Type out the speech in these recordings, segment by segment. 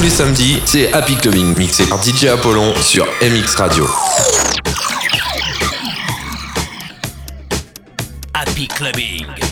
tous les samedis, c'est Happy Clubbing, mixé par DJ Apollon sur MX Radio. Happy Clubbing.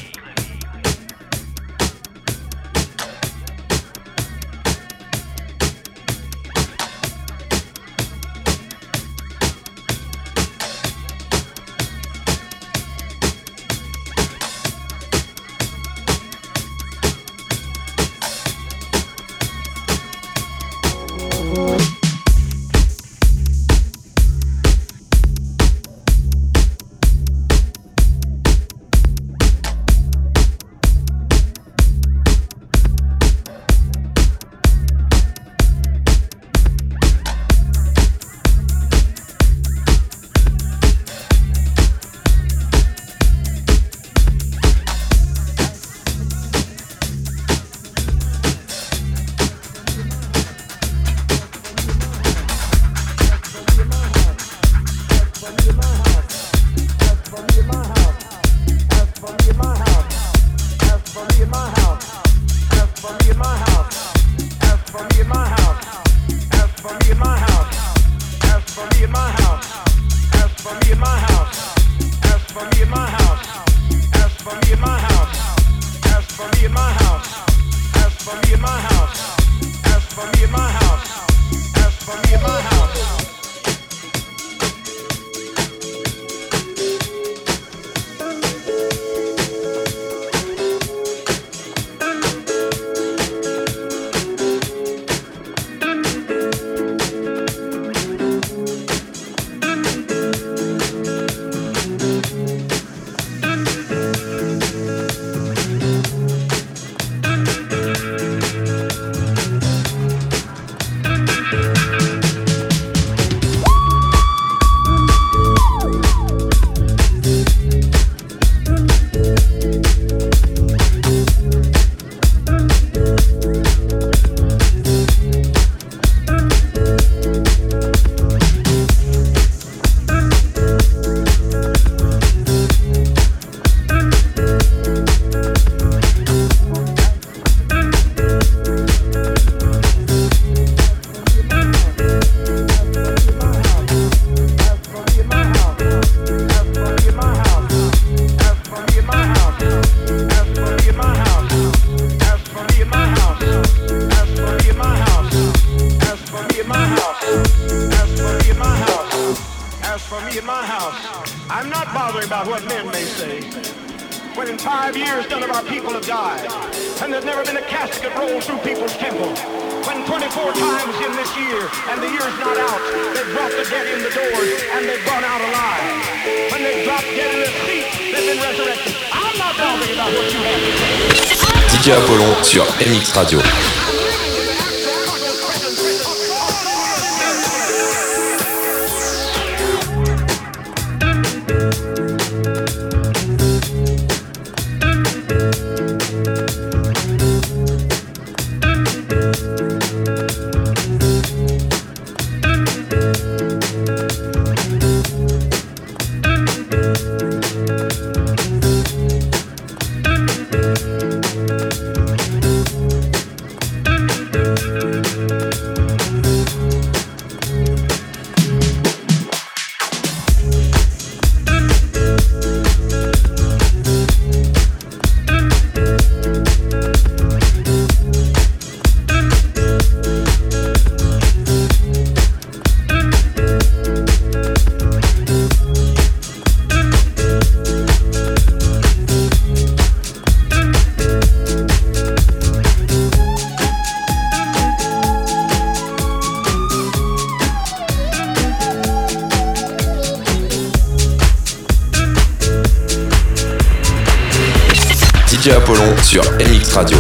Sur MX Radio.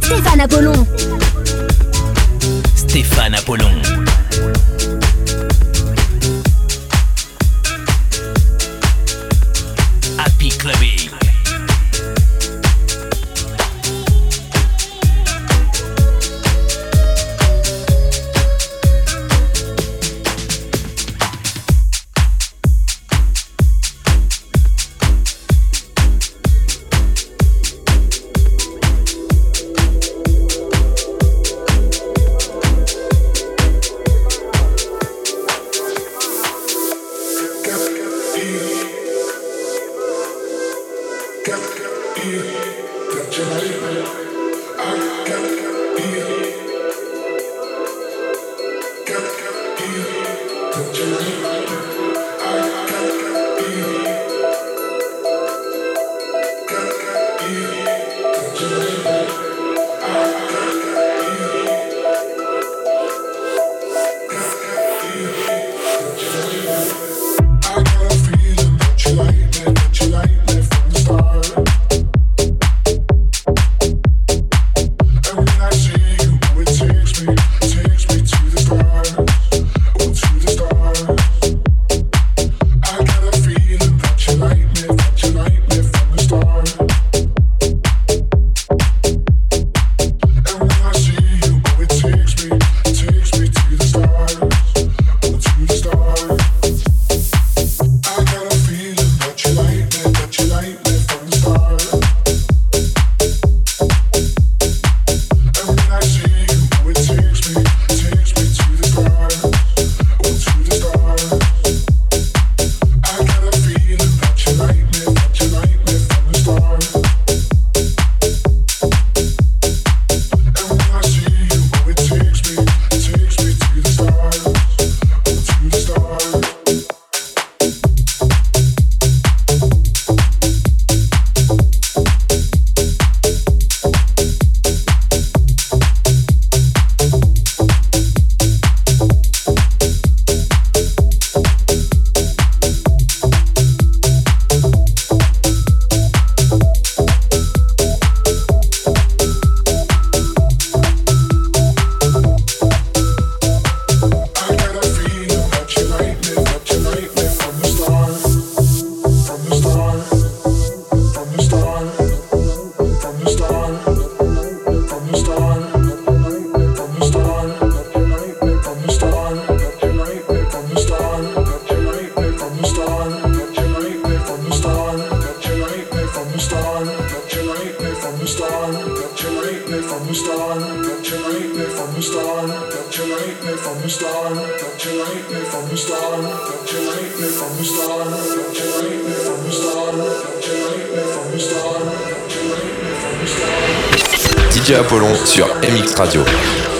Stéphane Apollon. from. DJ Apollon sur MX Radio.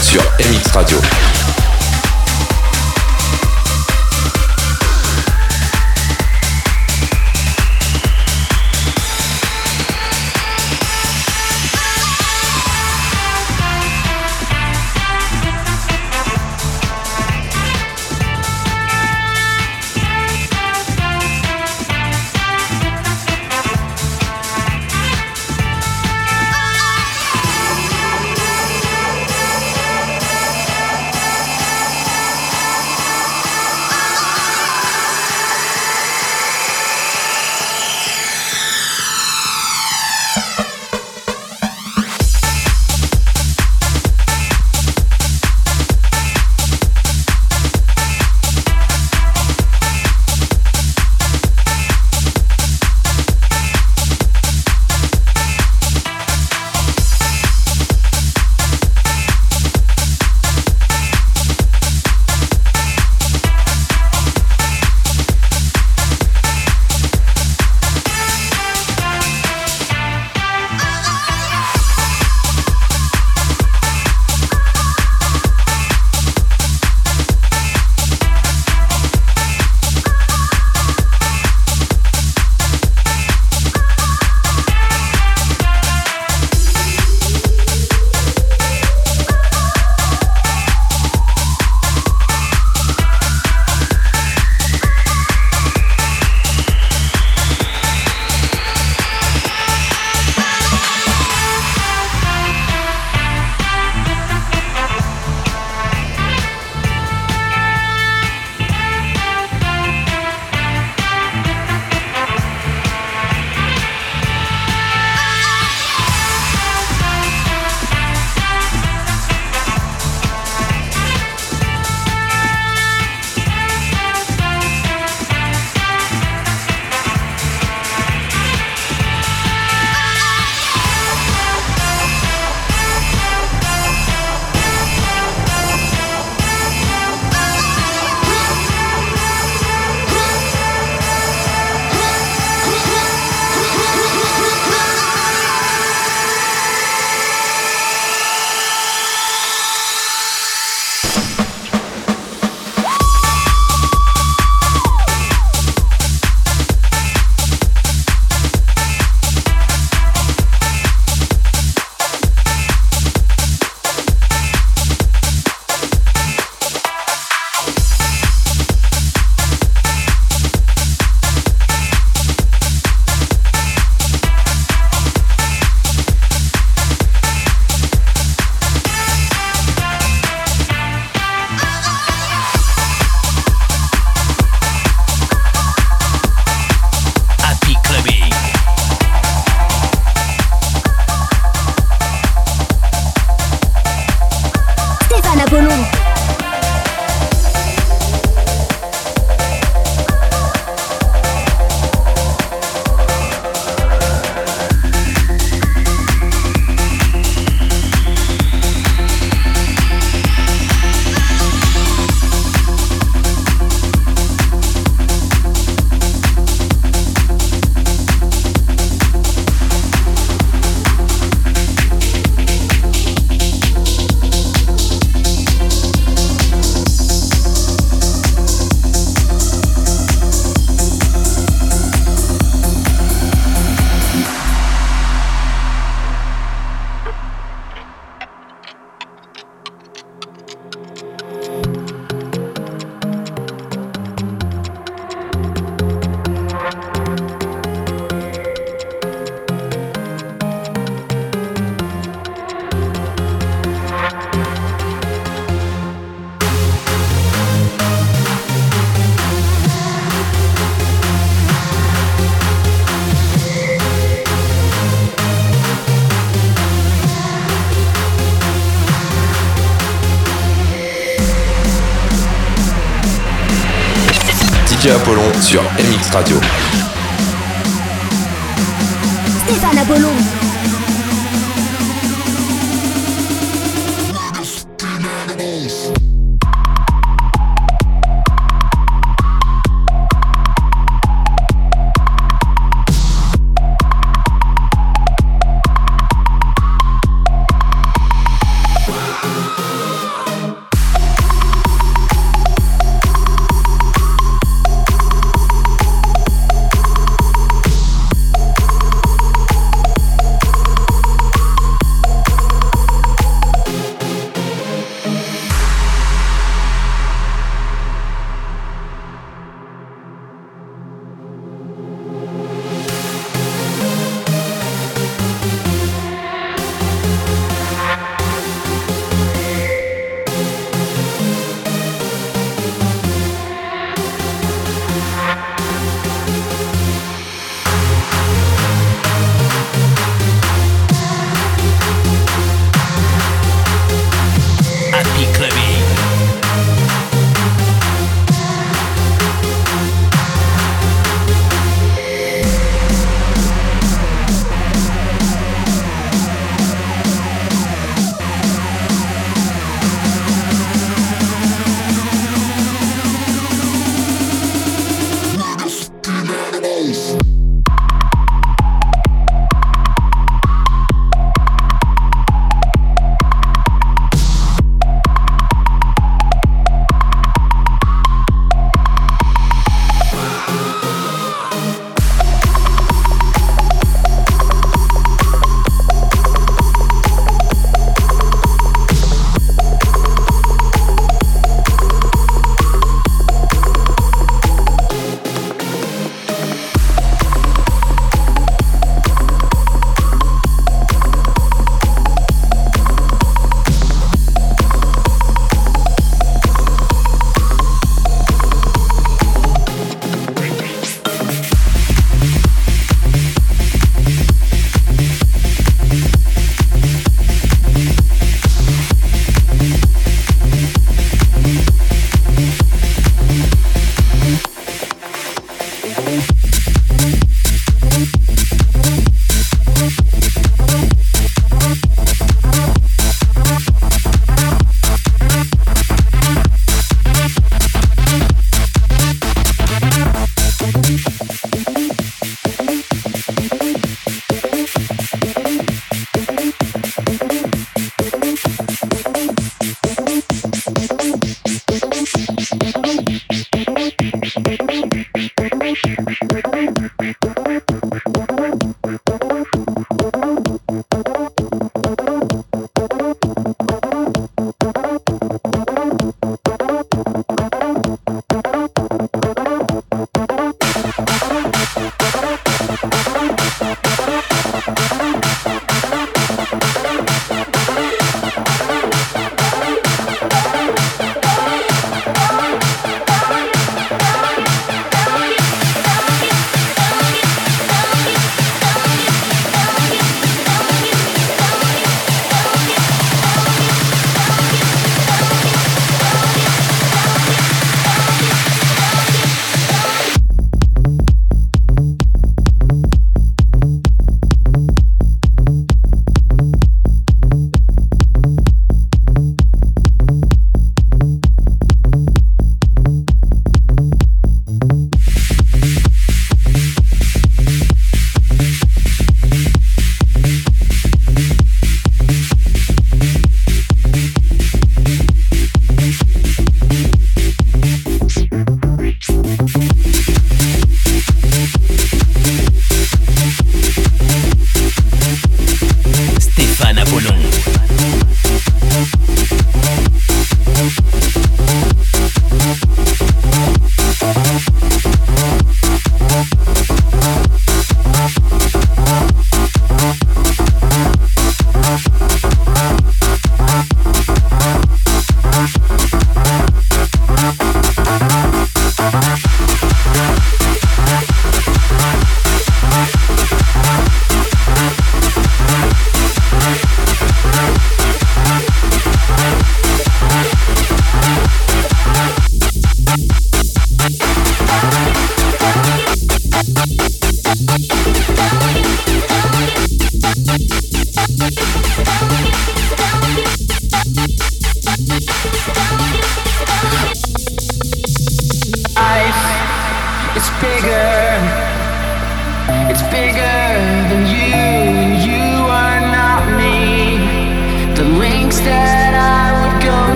Sur MX Radio. Sur MX Radio. Stéphane Apollon.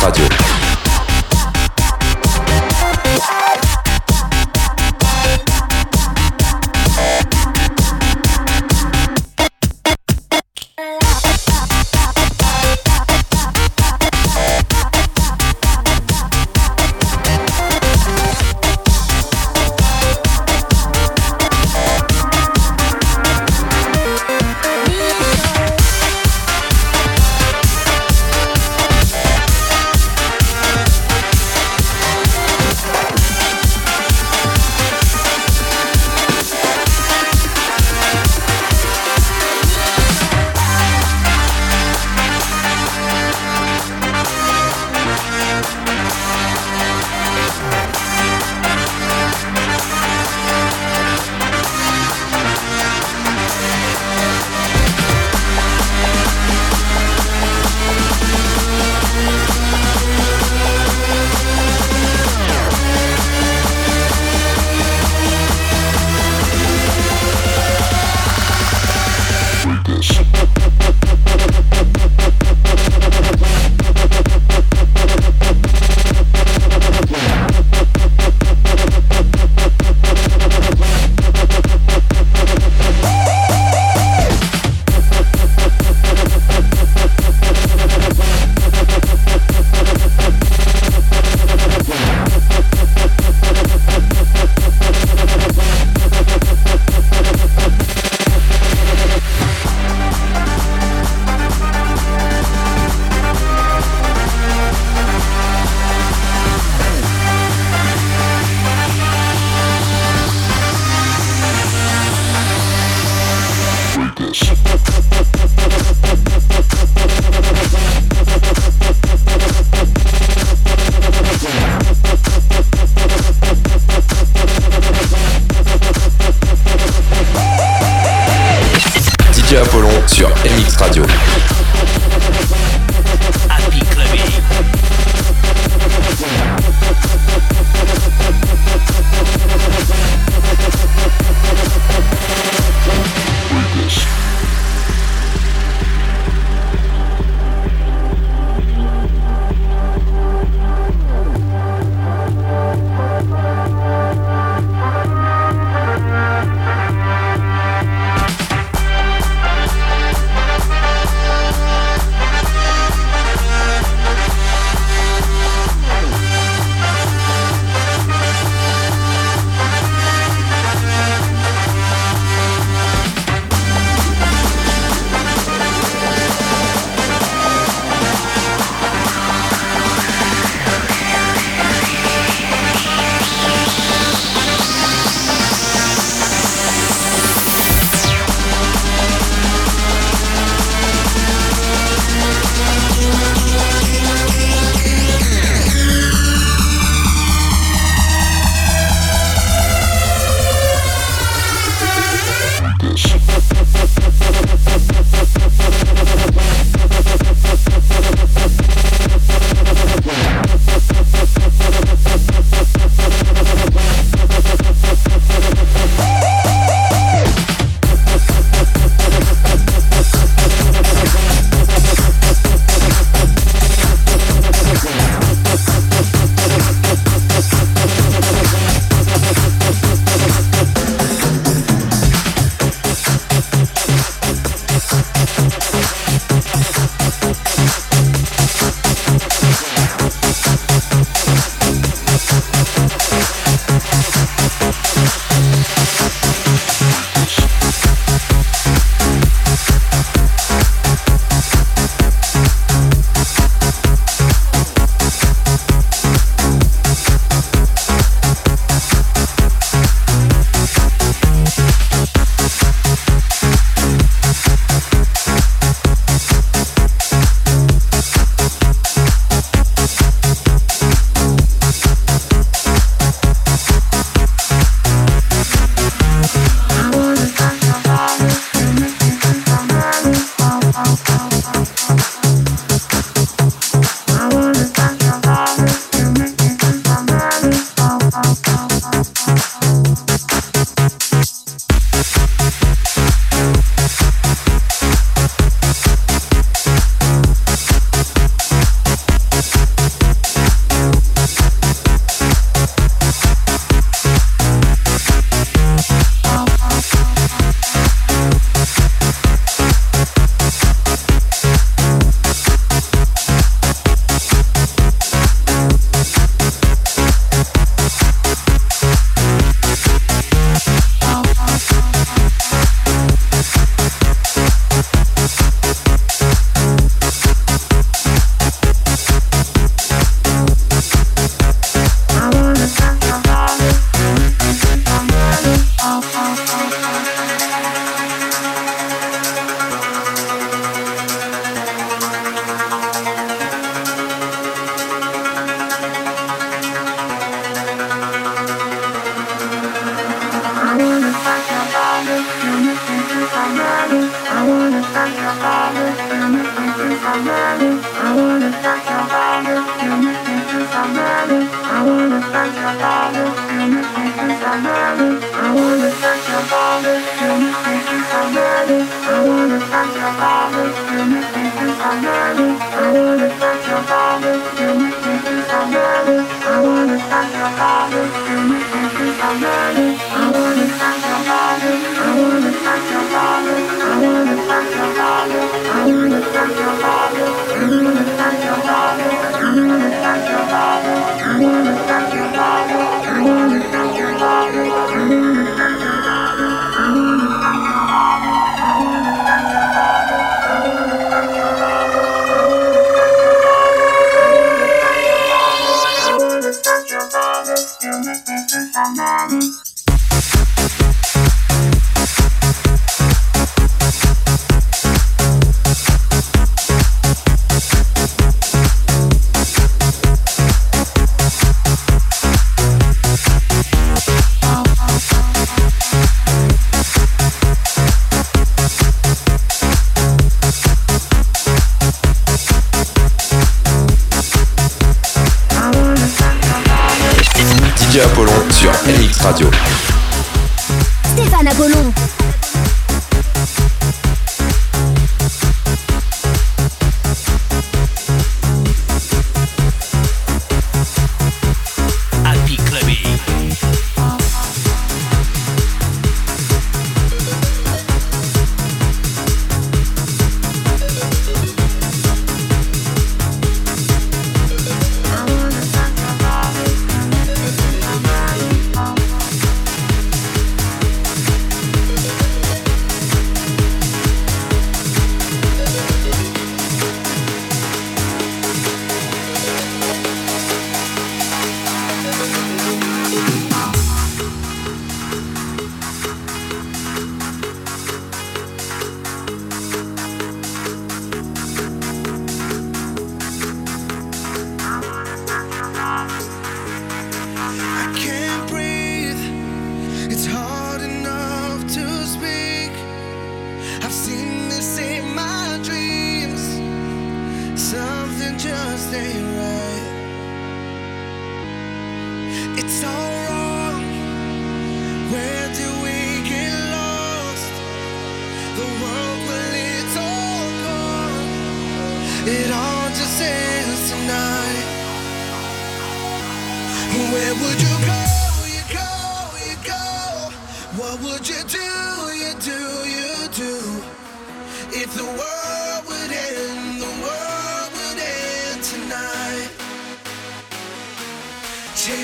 사주 It's all wrong. Where do we get lost? The world will it's all. It all just ends tonight. Where would you go? You go, you go. What would you do? You do, you do. If the world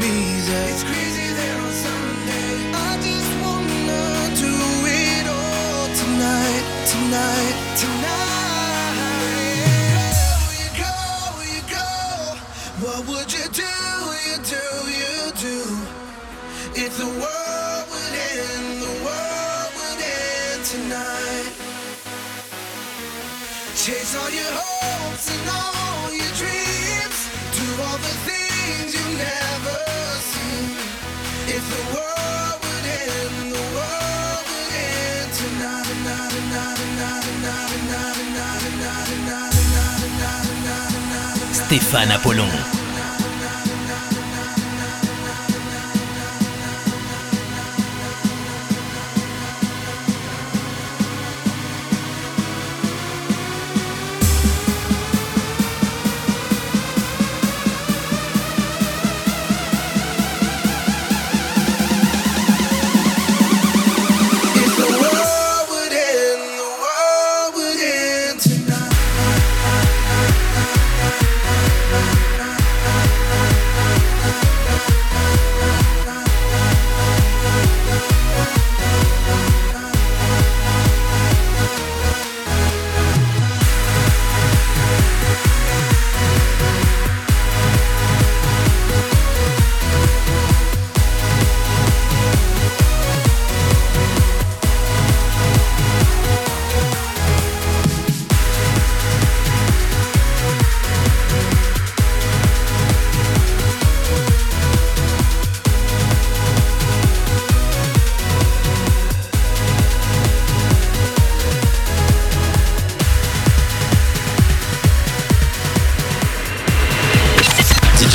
be there it's crazy there on some day i just want to wait tonight tonight tonight. What would you do it's a world within tonight. Chase all your hopes and all your dreams. Do all the things. Stéphane Apollon.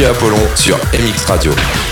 Apollon sur MX Radio.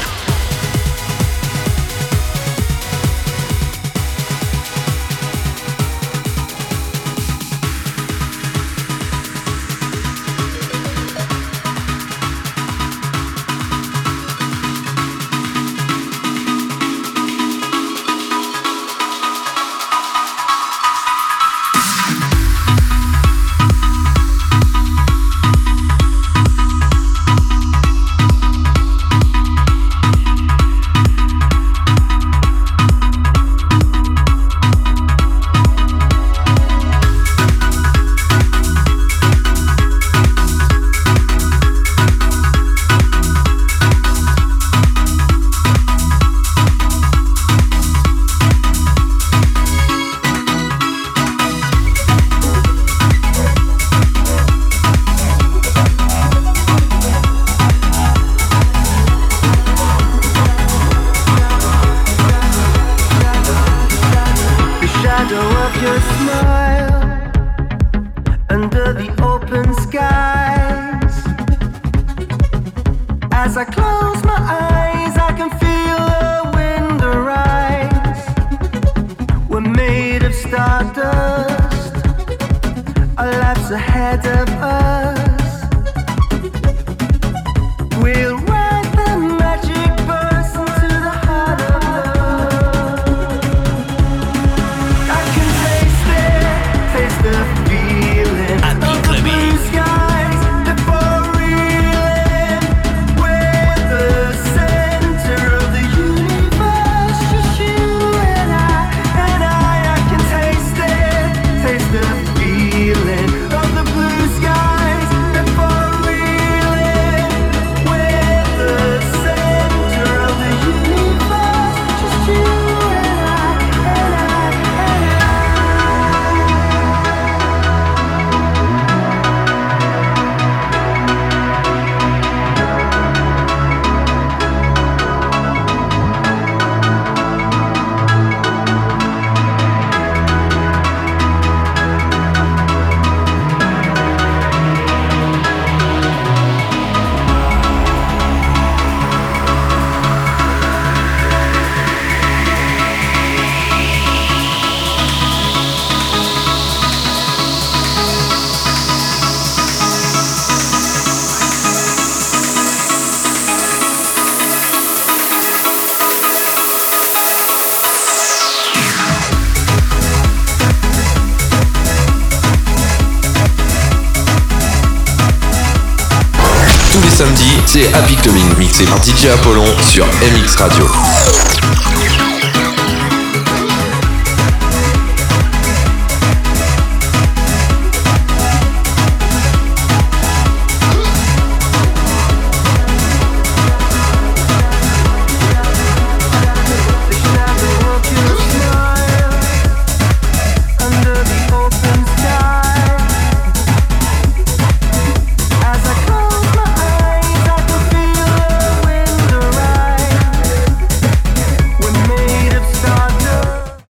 par DJ Apollon sur MX Radio.